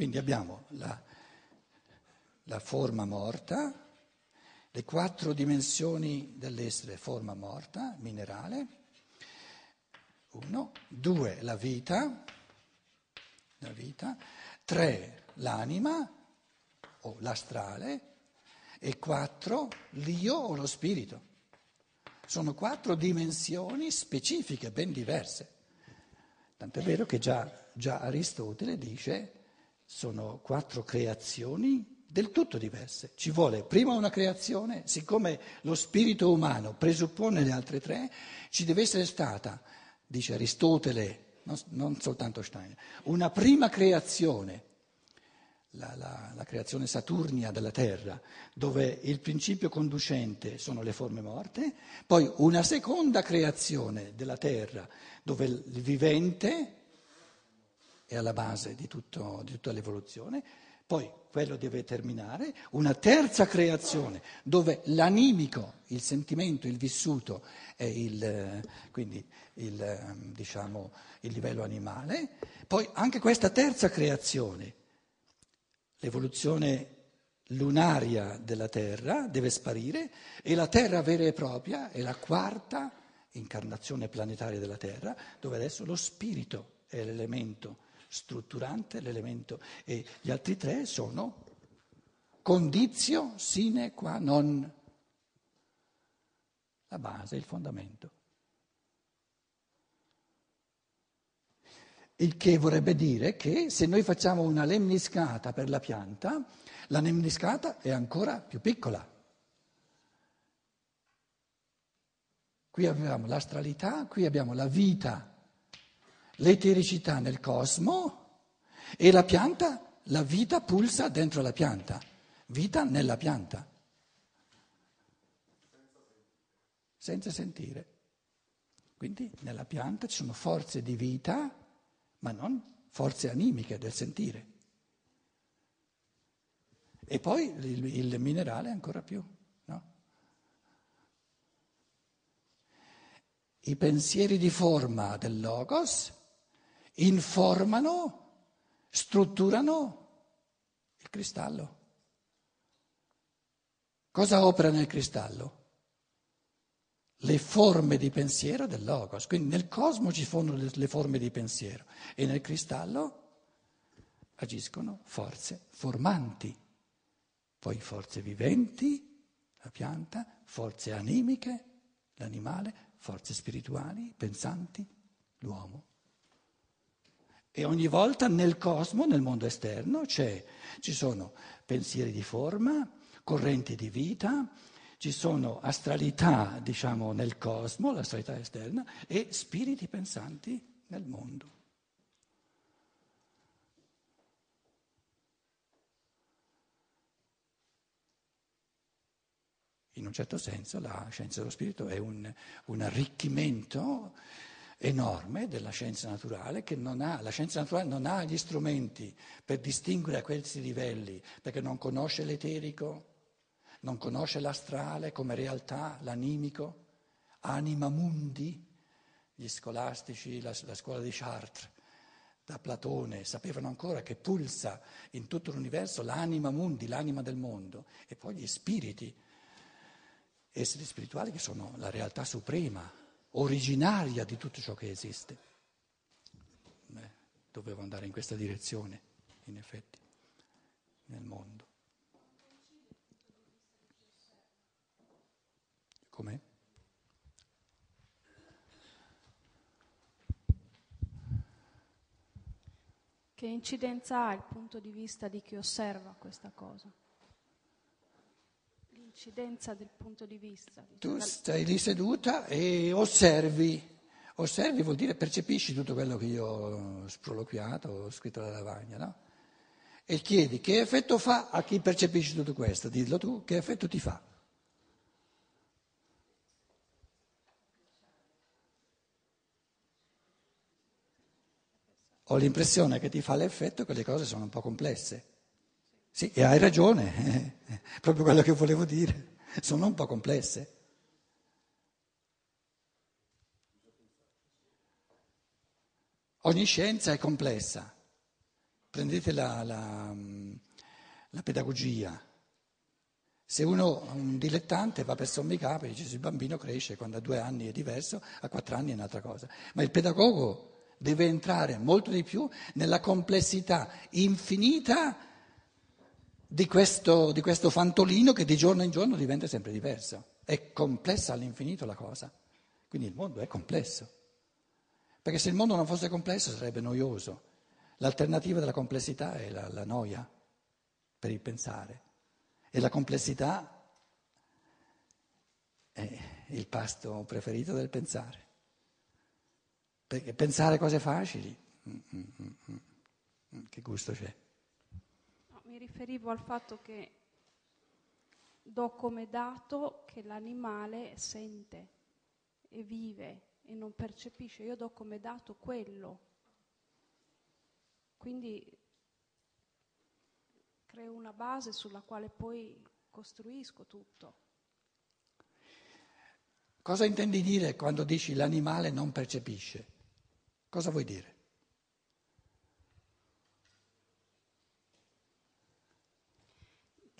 Quindi abbiamo la, la forma morta, le quattro dimensioni dell'essere, forma morta, minerale, uno, due, la vita, la vita, tre, l'anima o l'astrale e quattro, l'io o lo spirito. Sono quattro dimensioni specifiche, ben diverse. Tant'è vero che già, già Aristotele dice sono quattro creazioni del tutto diverse. Ci vuole prima una creazione, siccome lo spirito umano presuppone le altre tre, ci deve essere stata, dice Aristotele, non, non soltanto Steiner, una prima creazione la, la, la, creazione saturnia della Terra, dove il principio conducente sono le forme morte, poi una seconda creazione della Terra, dove il vivente è alla base di, tutto, di tutta l'evoluzione, poi quello deve terminare, una terza creazione dove l'animico, il sentimento, il vissuto è il, quindi il, diciamo, il livello animale, poi anche questa terza creazione l'evoluzione lunaria della Terra deve sparire e la Terra vera e propria è la quarta incarnazione planetaria della Terra, dove adesso lo spirito è l'elemento strutturante, l'elemento e gli altri tre sono condizio sine qua non, la base, il fondamento. Il che vorrebbe dire che se noi facciamo una lemniscata per la pianta, la lemniscata è ancora più piccola. Qui abbiamo l'astralità, qui abbiamo la vita, l'etericità nel cosmo e la pianta, la vita pulsa dentro la pianta, vita nella pianta, senza sentire. Quindi nella pianta ci sono forze di vita ma non forze animiche del sentire. E poi il, il minerale ancora più. No? I pensieri di forma del logos informano, strutturano il cristallo. Cosa opera nel cristallo? le forme di pensiero del Logos. Quindi nel cosmo ci sono le, forme di pensiero e nel cristallo agiscono forze formanti, poi forze viventi, la pianta, forze animiche, l'animale, forze spirituali, pensanti, l'uomo. E ogni volta nel cosmo, nel mondo esterno, ci sono pensieri di forma, correnti di vita, ci sono astralità, diciamo, nel cosmo, l'astralità esterna, e spiriti pensanti nel mondo. In un certo senso la scienza dello spirito è un, un arricchimento enorme della scienza naturale che non ha, la scienza naturale non ha gli strumenti per distinguere a questi livelli, perché non conosce l'eterico, non conosce l'astrale come realtà, l'animico, anima mundi, gli scolastici, la, la scuola di Chartres, da Platone, sapevano ancora che pulsa in tutto l'universo l'anima mundi, l'anima del mondo, e poi gli spiriti, esseri spirituali che sono la realtà suprema, originaria di tutto ciò che esiste. Beh, dovevo andare in questa direzione, in effetti, nel mondo. Com'è? Che incidenza ha il punto di vista di chi osserva questa cosa? L'incidenza del punto di vista. Tu stai lì seduta e osservi. Osservi vuol dire percepisci tutto quello che io ho sproloquiato, ho scritto alla lavagna, no? E chiedi che effetto fa a chi percepisce tutto questo? Dillo tu, che effetto ti fa? ho l'impressione che ti fa l'effetto che le cose sono un po' complesse. Sì, e hai ragione, è proprio quello che volevo dire, sono un po' complesse. Ogni scienza è complessa, prendete la, la, la pedagogia. Se uno, un dilettante, va per sommi capi, dice il bambino cresce, quando ha due anni è diverso, a quattro anni è un'altra cosa. Ma il pedagogo deve entrare molto di più nella complessità infinita di questo, di questo fantolino che di giorno in giorno diventa sempre diverso. È complessa all'infinito la cosa. Quindi il mondo è complesso. Perché se il mondo non fosse complesso sarebbe noioso. L'alternativa della complessità è la, la noia per il pensare. E la complessità è il pasto preferito del pensare. Perché pensare cose facili, mm, mm, mm, che gusto c'è? Riferivo al fatto che do come dato che l'animale sente e vive e non percepisce, io do come dato quello. Quindi creo una base sulla quale poi costruisco tutto. Cosa intendi dire quando dici l'animale non percepisce? Cosa vuoi dire?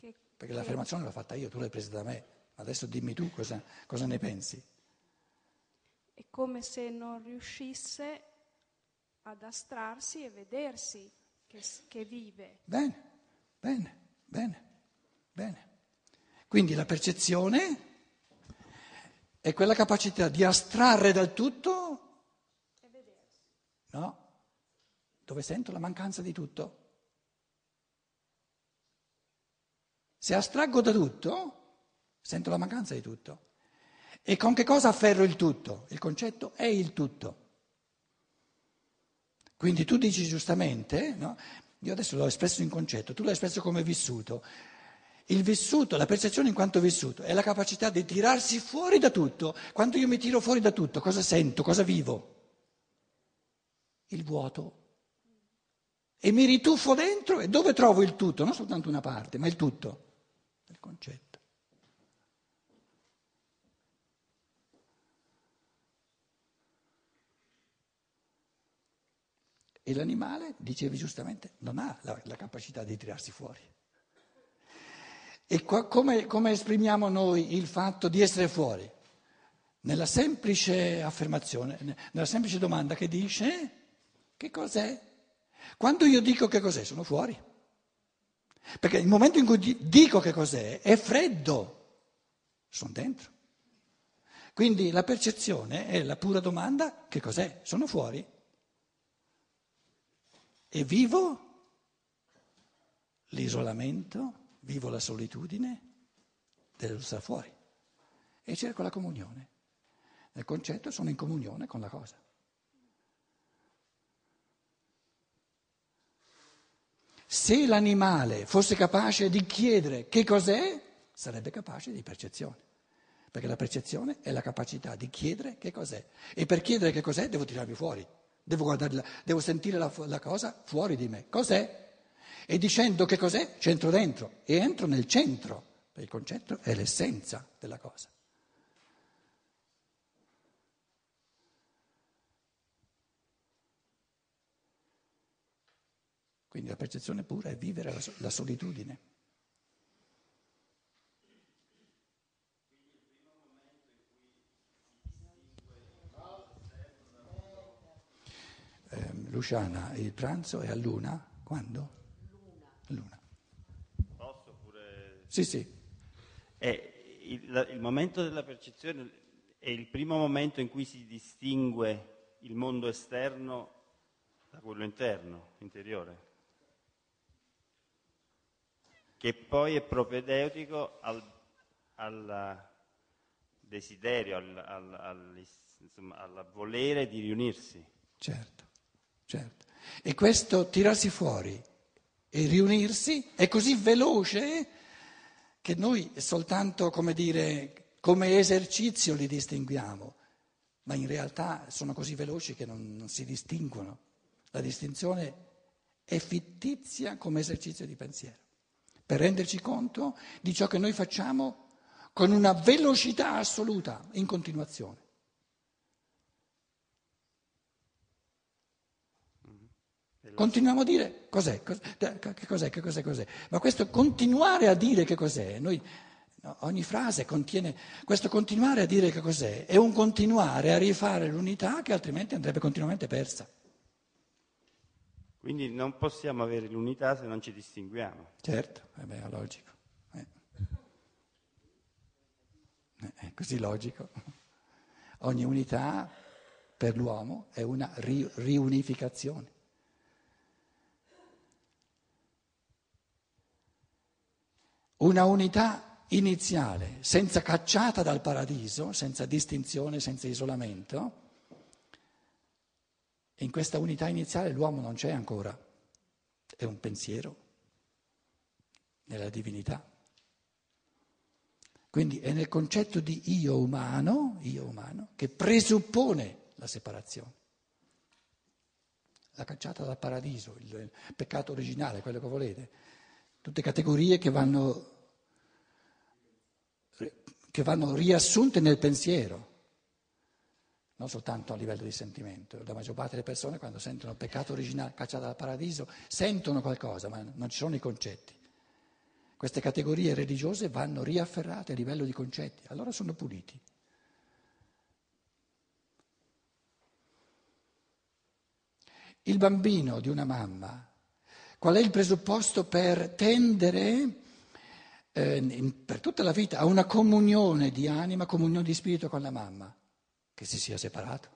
Che, Perché l'affermazione l'ho fatta io, tu l'hai presa da me, adesso dimmi tu cosa, cosa ne pensi. È come se non riuscisse ad astrarsi e vedersi che, che vive. Bene. Bene, bene, bene. Quindi la percezione è quella capacità di astrarre dal tutto, e vedersi. no, dove sento la mancanza di tutto. Se astraggo da tutto, sento la mancanza di tutto. E con che cosa afferro il tutto? Il concetto è il tutto. Quindi tu dici giustamente, no? Io adesso l'ho espresso in concetto, tu l'hai espresso come vissuto. Il vissuto, la percezione in quanto vissuto, è la capacità di tirarsi fuori da tutto. Quando io mi tiro fuori da tutto, cosa sento, cosa vivo? Il vuoto. E mi rituffo dentro e dove trovo il tutto? Non soltanto una parte, ma il tutto. Concetto. E l'animale, dicevi giustamente, non ha la, la capacità di tirarsi fuori. E qua, come, come esprimiamo noi il fatto di essere fuori? Nella semplice affermazione, nella semplice domanda che dice che cos'è? Quando io dico che cos'è, sono fuori. Perché il momento in cui dico che cos'è è freddo, sono dentro. Quindi la percezione è la pura domanda che cos'è, sono fuori e vivo l'isolamento, vivo la solitudine dello stare fuori e cerco la comunione. Nel concetto sono in comunione con la cosa. Se l'animale fosse capace di chiedere che cos'è, sarebbe capace di percezione, perché la percezione è la capacità di chiedere che cos'è e per chiedere che cos'è devo tirarmi fuori. Devo, devo sentire la, la cosa fuori di me. Cos'è? E dicendo che cos'è, c'entro dentro e entro nel centro, perché il concetto è l'essenza della cosa. Quindi la percezione pura è vivere la, la solitudine. Luciana, il pranzo è a luna? Quando? Luna. luna. Posso pure... Sì, sì. È il, il momento della percezione è il primo momento in cui si distingue il mondo esterno da quello interno, interiore, che poi è propedeutico al, al desiderio, al, al, al, insomma, al volere di riunirsi. Certo certo. E questo tirarsi fuori e riunirsi è così veloce che noi soltanto, come dire, come esercizio li distinguiamo, ma in realtà sono così veloci che non, non si distinguono. La distinzione è fittizia come esercizio di pensiero, per renderci conto di ciò che noi facciamo con una velocità assoluta, in continuazione. Continuiamo a dire cos'è, che cos'è, che cos'è, cos'è. Ma questo continuare a dire che cos'è, noi, no, ogni frase contiene, questo continuare a dire che cos'è, è un continuare a rifare l'unità che altrimenti andrebbe continuamente persa. Quindi non possiamo avere l'unità se non ci distinguiamo. Certo, eh beh, è logico. Eh. Eh, è così logico. Ogni unità per l'uomo è una ri- riunificazione. Una unità iniziale, senza cacciata dal paradiso, senza distinzione, senza isolamento. In questa unità iniziale l'uomo non c'è ancora, è un pensiero nella divinità. Quindi è nel concetto di io umano, io umano, che presuppone la separazione. La cacciata dal paradiso, il peccato originale, quello che volete. Tutte categorie che vanno, che vanno riassunte nel pensiero, non soltanto a livello di sentimento. La maggior parte delle persone quando sentono peccato originale, cacciata dal paradiso, sentono qualcosa, ma non ci sono i concetti. Queste categorie religiose vanno riafferrate a livello di concetti, allora sono puliti. Il bambino di una mamma, qual è il presupposto per tendere eh, per tutta la vita a una comunione di anima, comunione di spirito con la mamma? Che si sia separato.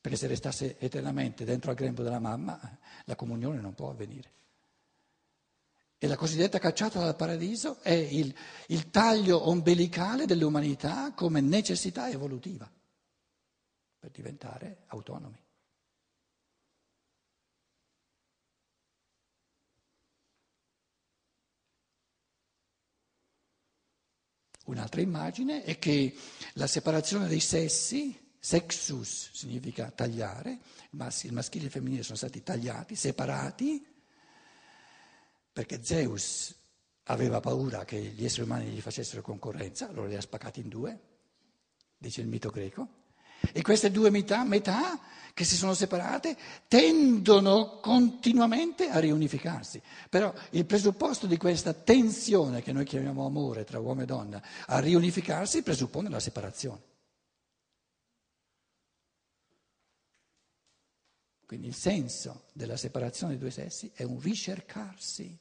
Perché se restasse eternamente dentro al grembo della mamma, la comunione non può avvenire. E la cosiddetta cacciata dal paradiso è il, il taglio ombelicale dell'umanità come necessità evolutiva per diventare autonomi. Un'altra immagine è che la separazione dei sessi, sexus significa tagliare, il maschile e il femminile sono stati tagliati, separati, perché Zeus aveva paura che gli esseri umani gli facessero concorrenza, allora li ha spaccati in due, dice il mito greco. E queste due metà, metà, che si sono separate tendono continuamente a riunificarsi. Però il presupposto di questa tensione che noi chiamiamo amore tra uomo e donna a riunificarsi presuppone la separazione. Quindi il senso della separazione dei due sessi è un ricercarsi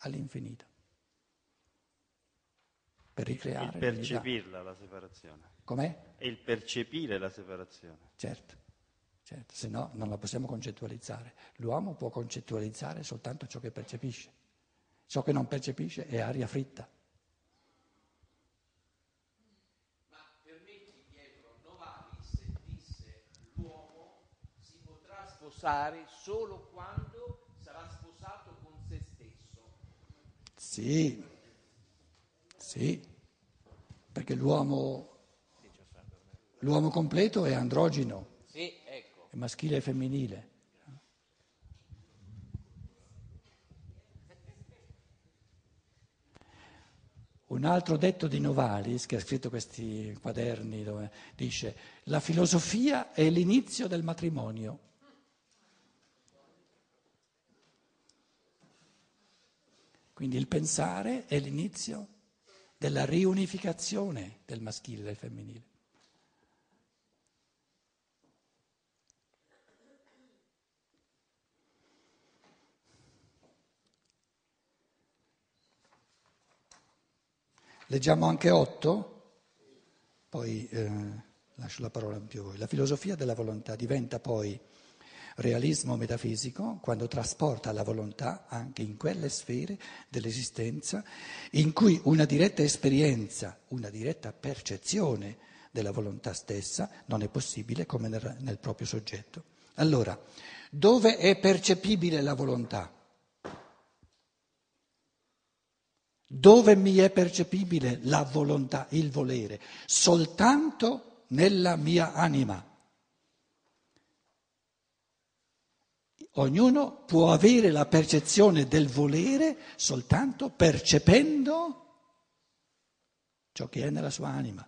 all'infinito per ricreare. Il percepirla la separazione. Com'è? È il percepire la separazione. Certo, certo, se no non la possiamo concettualizzare. L'uomo può concettualizzare soltanto ciò che percepisce. Ciò che non percepisce è aria fritta. Ma permetti Pietro, Novalis disse l'uomo si potrà sposare solo quando sarà sposato con se stesso. Sì, sì, perché l'uomo, l'uomo completo è androgino, Sì, ecco. è maschile e femminile. Un altro detto di Novalis, che ha scritto questi quaderni, dove dice la filosofia è l'inizio del matrimonio. Quindi il pensare è l'inizio della riunificazione del maschile e del femminile. Leggiamo anche otto, poi eh, lascio la parola più a voi. La filosofia della volontà diventa poi realismo metafisico quando trasporta la volontà anche in quelle sfere dell'esistenza in cui una diretta esperienza, una diretta percezione della volontà stessa non è possibile come nel, nel proprio soggetto. Allora, dove è percepibile la volontà? Dove mi è percepibile la volontà, il volere? Soltanto nella mia anima. Ognuno può avere la percezione del volere soltanto percependo ciò che è nella sua anima.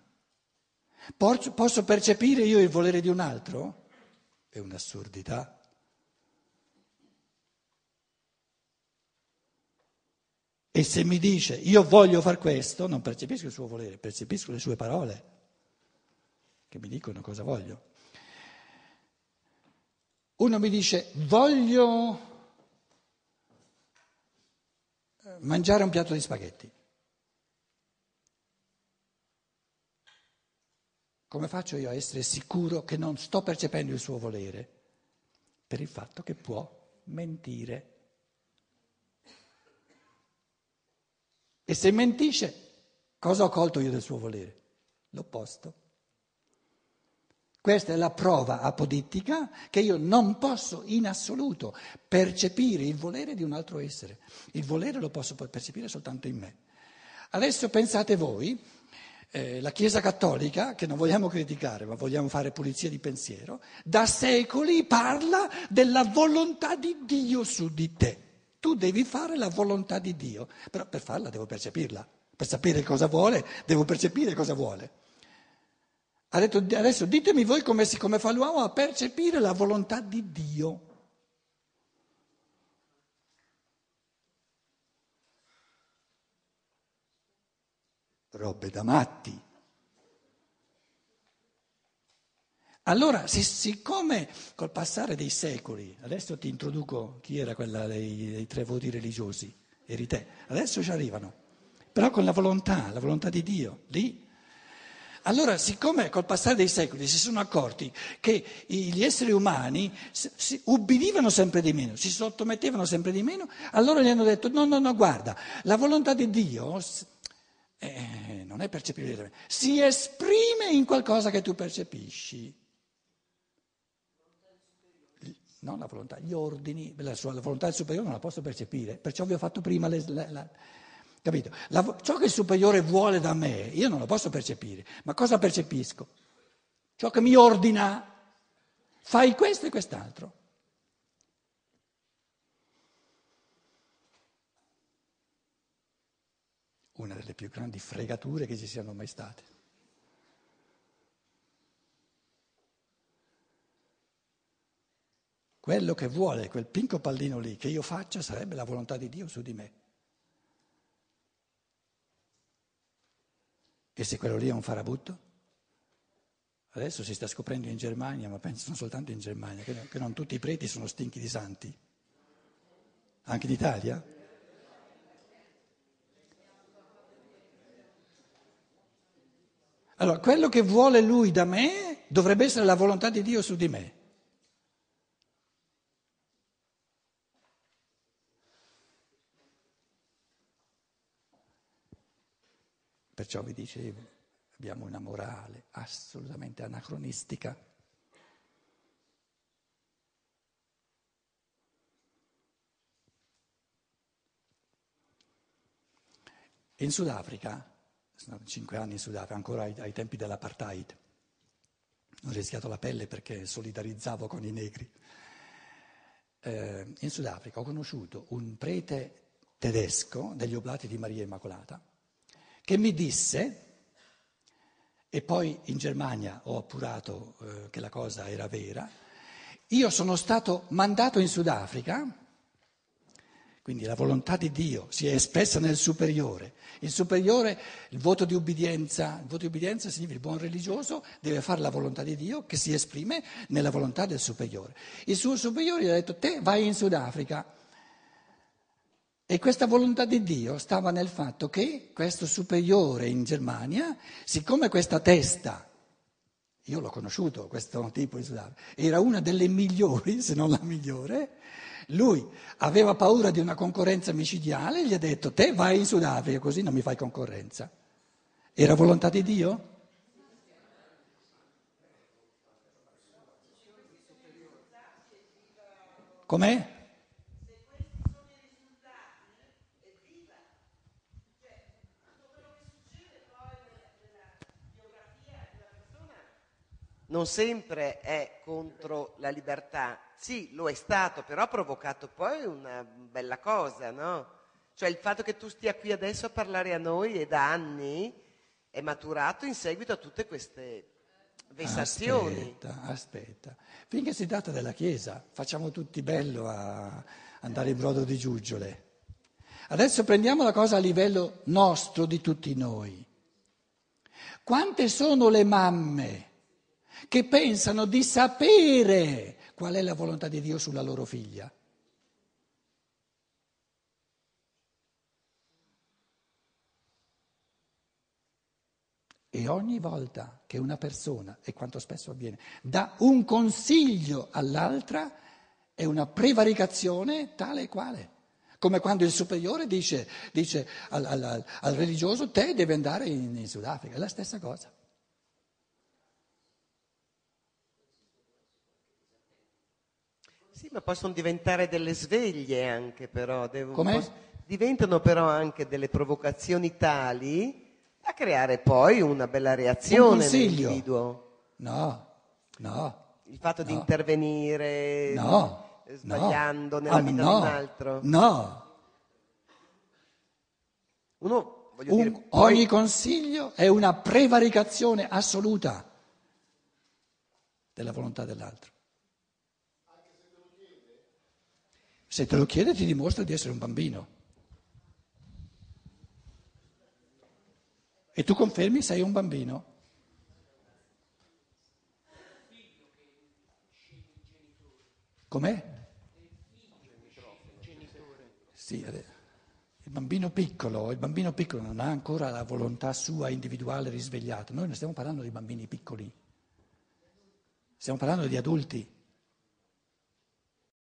Posso percepire io il volere di un altro? È un'assurdità. E se mi dice io voglio far questo, non percepisco il suo volere, percepisco le sue parole che mi dicono cosa voglio. Uno mi dice voglio eh, mangiare un piatto di spaghetti. Come faccio io a essere sicuro che non sto percependo il suo volere? Per il fatto che può mentire. E se mentisce, cosa ho colto io del suo volere? L'opposto. Questa è la prova apodittica che io non posso in assoluto percepire il volere di un altro essere. Il volere lo posso percepire soltanto in me. Adesso pensate voi, eh, la Chiesa Cattolica, che non vogliamo criticare, ma vogliamo fare pulizia di pensiero, da secoli parla della volontà di Dio su di te. Tu devi fare la volontà di Dio, però per farla devo percepirla. Per sapere cosa vuole, devo percepire cosa vuole. Ha detto adesso ditemi voi come, come fa l'uomo a percepire la volontà di Dio. Robe da matti. Allora, siccome col passare dei secoli, adesso ti introduco chi era quella dei, dei tre voti religiosi, eri te, adesso ci arrivano, però con la volontà, la volontà di Dio, lì allora, siccome col passare dei secoli si sono accorti che gli esseri umani si ubbidivano sempre di meno, si sottomettevano sempre di meno, allora gli hanno detto no, no, no, guarda, la volontà di Dio eh, non è percepibile, si esprime in qualcosa che tu percepisci. No, la volontà, gli ordini, la, sua, la volontà del superiore non la posso percepire, perciò vi ho fatto prima le, la, la Capito? Ciò che il superiore vuole da me, io non lo posso percepire, ma cosa percepisco? Ciò che mi ordina, fai questo e quest'altro. Una delle più grandi fregature che ci siano mai state. Quello che vuole quel pinco pallino lì che io faccia sarebbe la volontà di Dio su di me. E se quello lì è un farabutto? Adesso si sta scoprendo in Germania, ma penso soltanto in Germania, che non tutti i preti sono stinchi di santi. Anche in Italia? Allora, quello che vuole lui da me dovrebbe essere la volontà di Dio su di me. Perciò vi dicevo, abbiamo una morale assolutamente anacronistica. In Sudafrica, sono cinque anni in Sudafrica, ancora ai, ai tempi dell'apartheid, ho rischiato la pelle perché solidarizzavo con i negri. Eh, in Sudafrica ho conosciuto un prete tedesco degli Oblati di Maria Immacolata che mi disse, e poi in Germania ho appurato eh, che la cosa era vera, io sono stato mandato in Sudafrica, quindi la volontà di Dio si è espressa nel superiore. Il superiore, il voto di ubbidienza, il voto di ubbidienza significa il buon religioso deve fare la volontà di Dio che si esprime nella volontà del superiore. Il suo superiore gli ha detto te vai in Sudafrica. E questa volontà di Dio stava nel fatto che questo superiore in Germania, siccome questa testa, io l'ho conosciuto, questo tipo di Sudafrica, era una delle migliori, se non la migliore, lui aveva paura di una concorrenza micidiale e gli ha detto te vai in Sudafrica così non mi fai concorrenza. Era volontà di Dio? Com'è? Non sempre è contro la libertà. Sì, lo è stato, però ha provocato poi una bella cosa, no? Cioè il fatto che tu stia qui adesso a parlare a noi e da anni è maturato in seguito a tutte queste vessazioni. Aspetta, aspetta. Finché si tratta della Chiesa, facciamo tutti bello a andare in brodo di giuggiole. Adesso prendiamo la cosa a livello nostro di tutti noi. Quante sono le mamme che pensano di sapere qual è la volontà di Dio sulla loro figlia? E ogni volta che una persona, e quanto spesso avviene, dà un consiglio all'altra, è una prevaricazione tale e quale. Come quando il superiore dice, dice al, al, al, religioso te devi andare in, in Sudafrica, è la stessa cosa. Sì, ma possono diventare delle sveglie anche però. Come? diventano però anche delle provocazioni tali da creare poi una bella Un reazione consiglio. nell'individuo. No, no. Il fatto di No. intervenire No, eh, sbagliando no. nella Ah, vita no, di un altro. No, Uno, voglio Un- dire, poi- ogni consiglio è una prevaricazione assoluta della volontà dell'altro. Se te lo chiede ti dimostra di essere un bambino. E tu confermi sei un bambino? Com'è? Sì, il bambino piccolo, il bambino piccolo non ha ancora la volontà sua individuale risvegliata. Noi non stiamo parlando di bambini piccoli, stiamo parlando di adulti.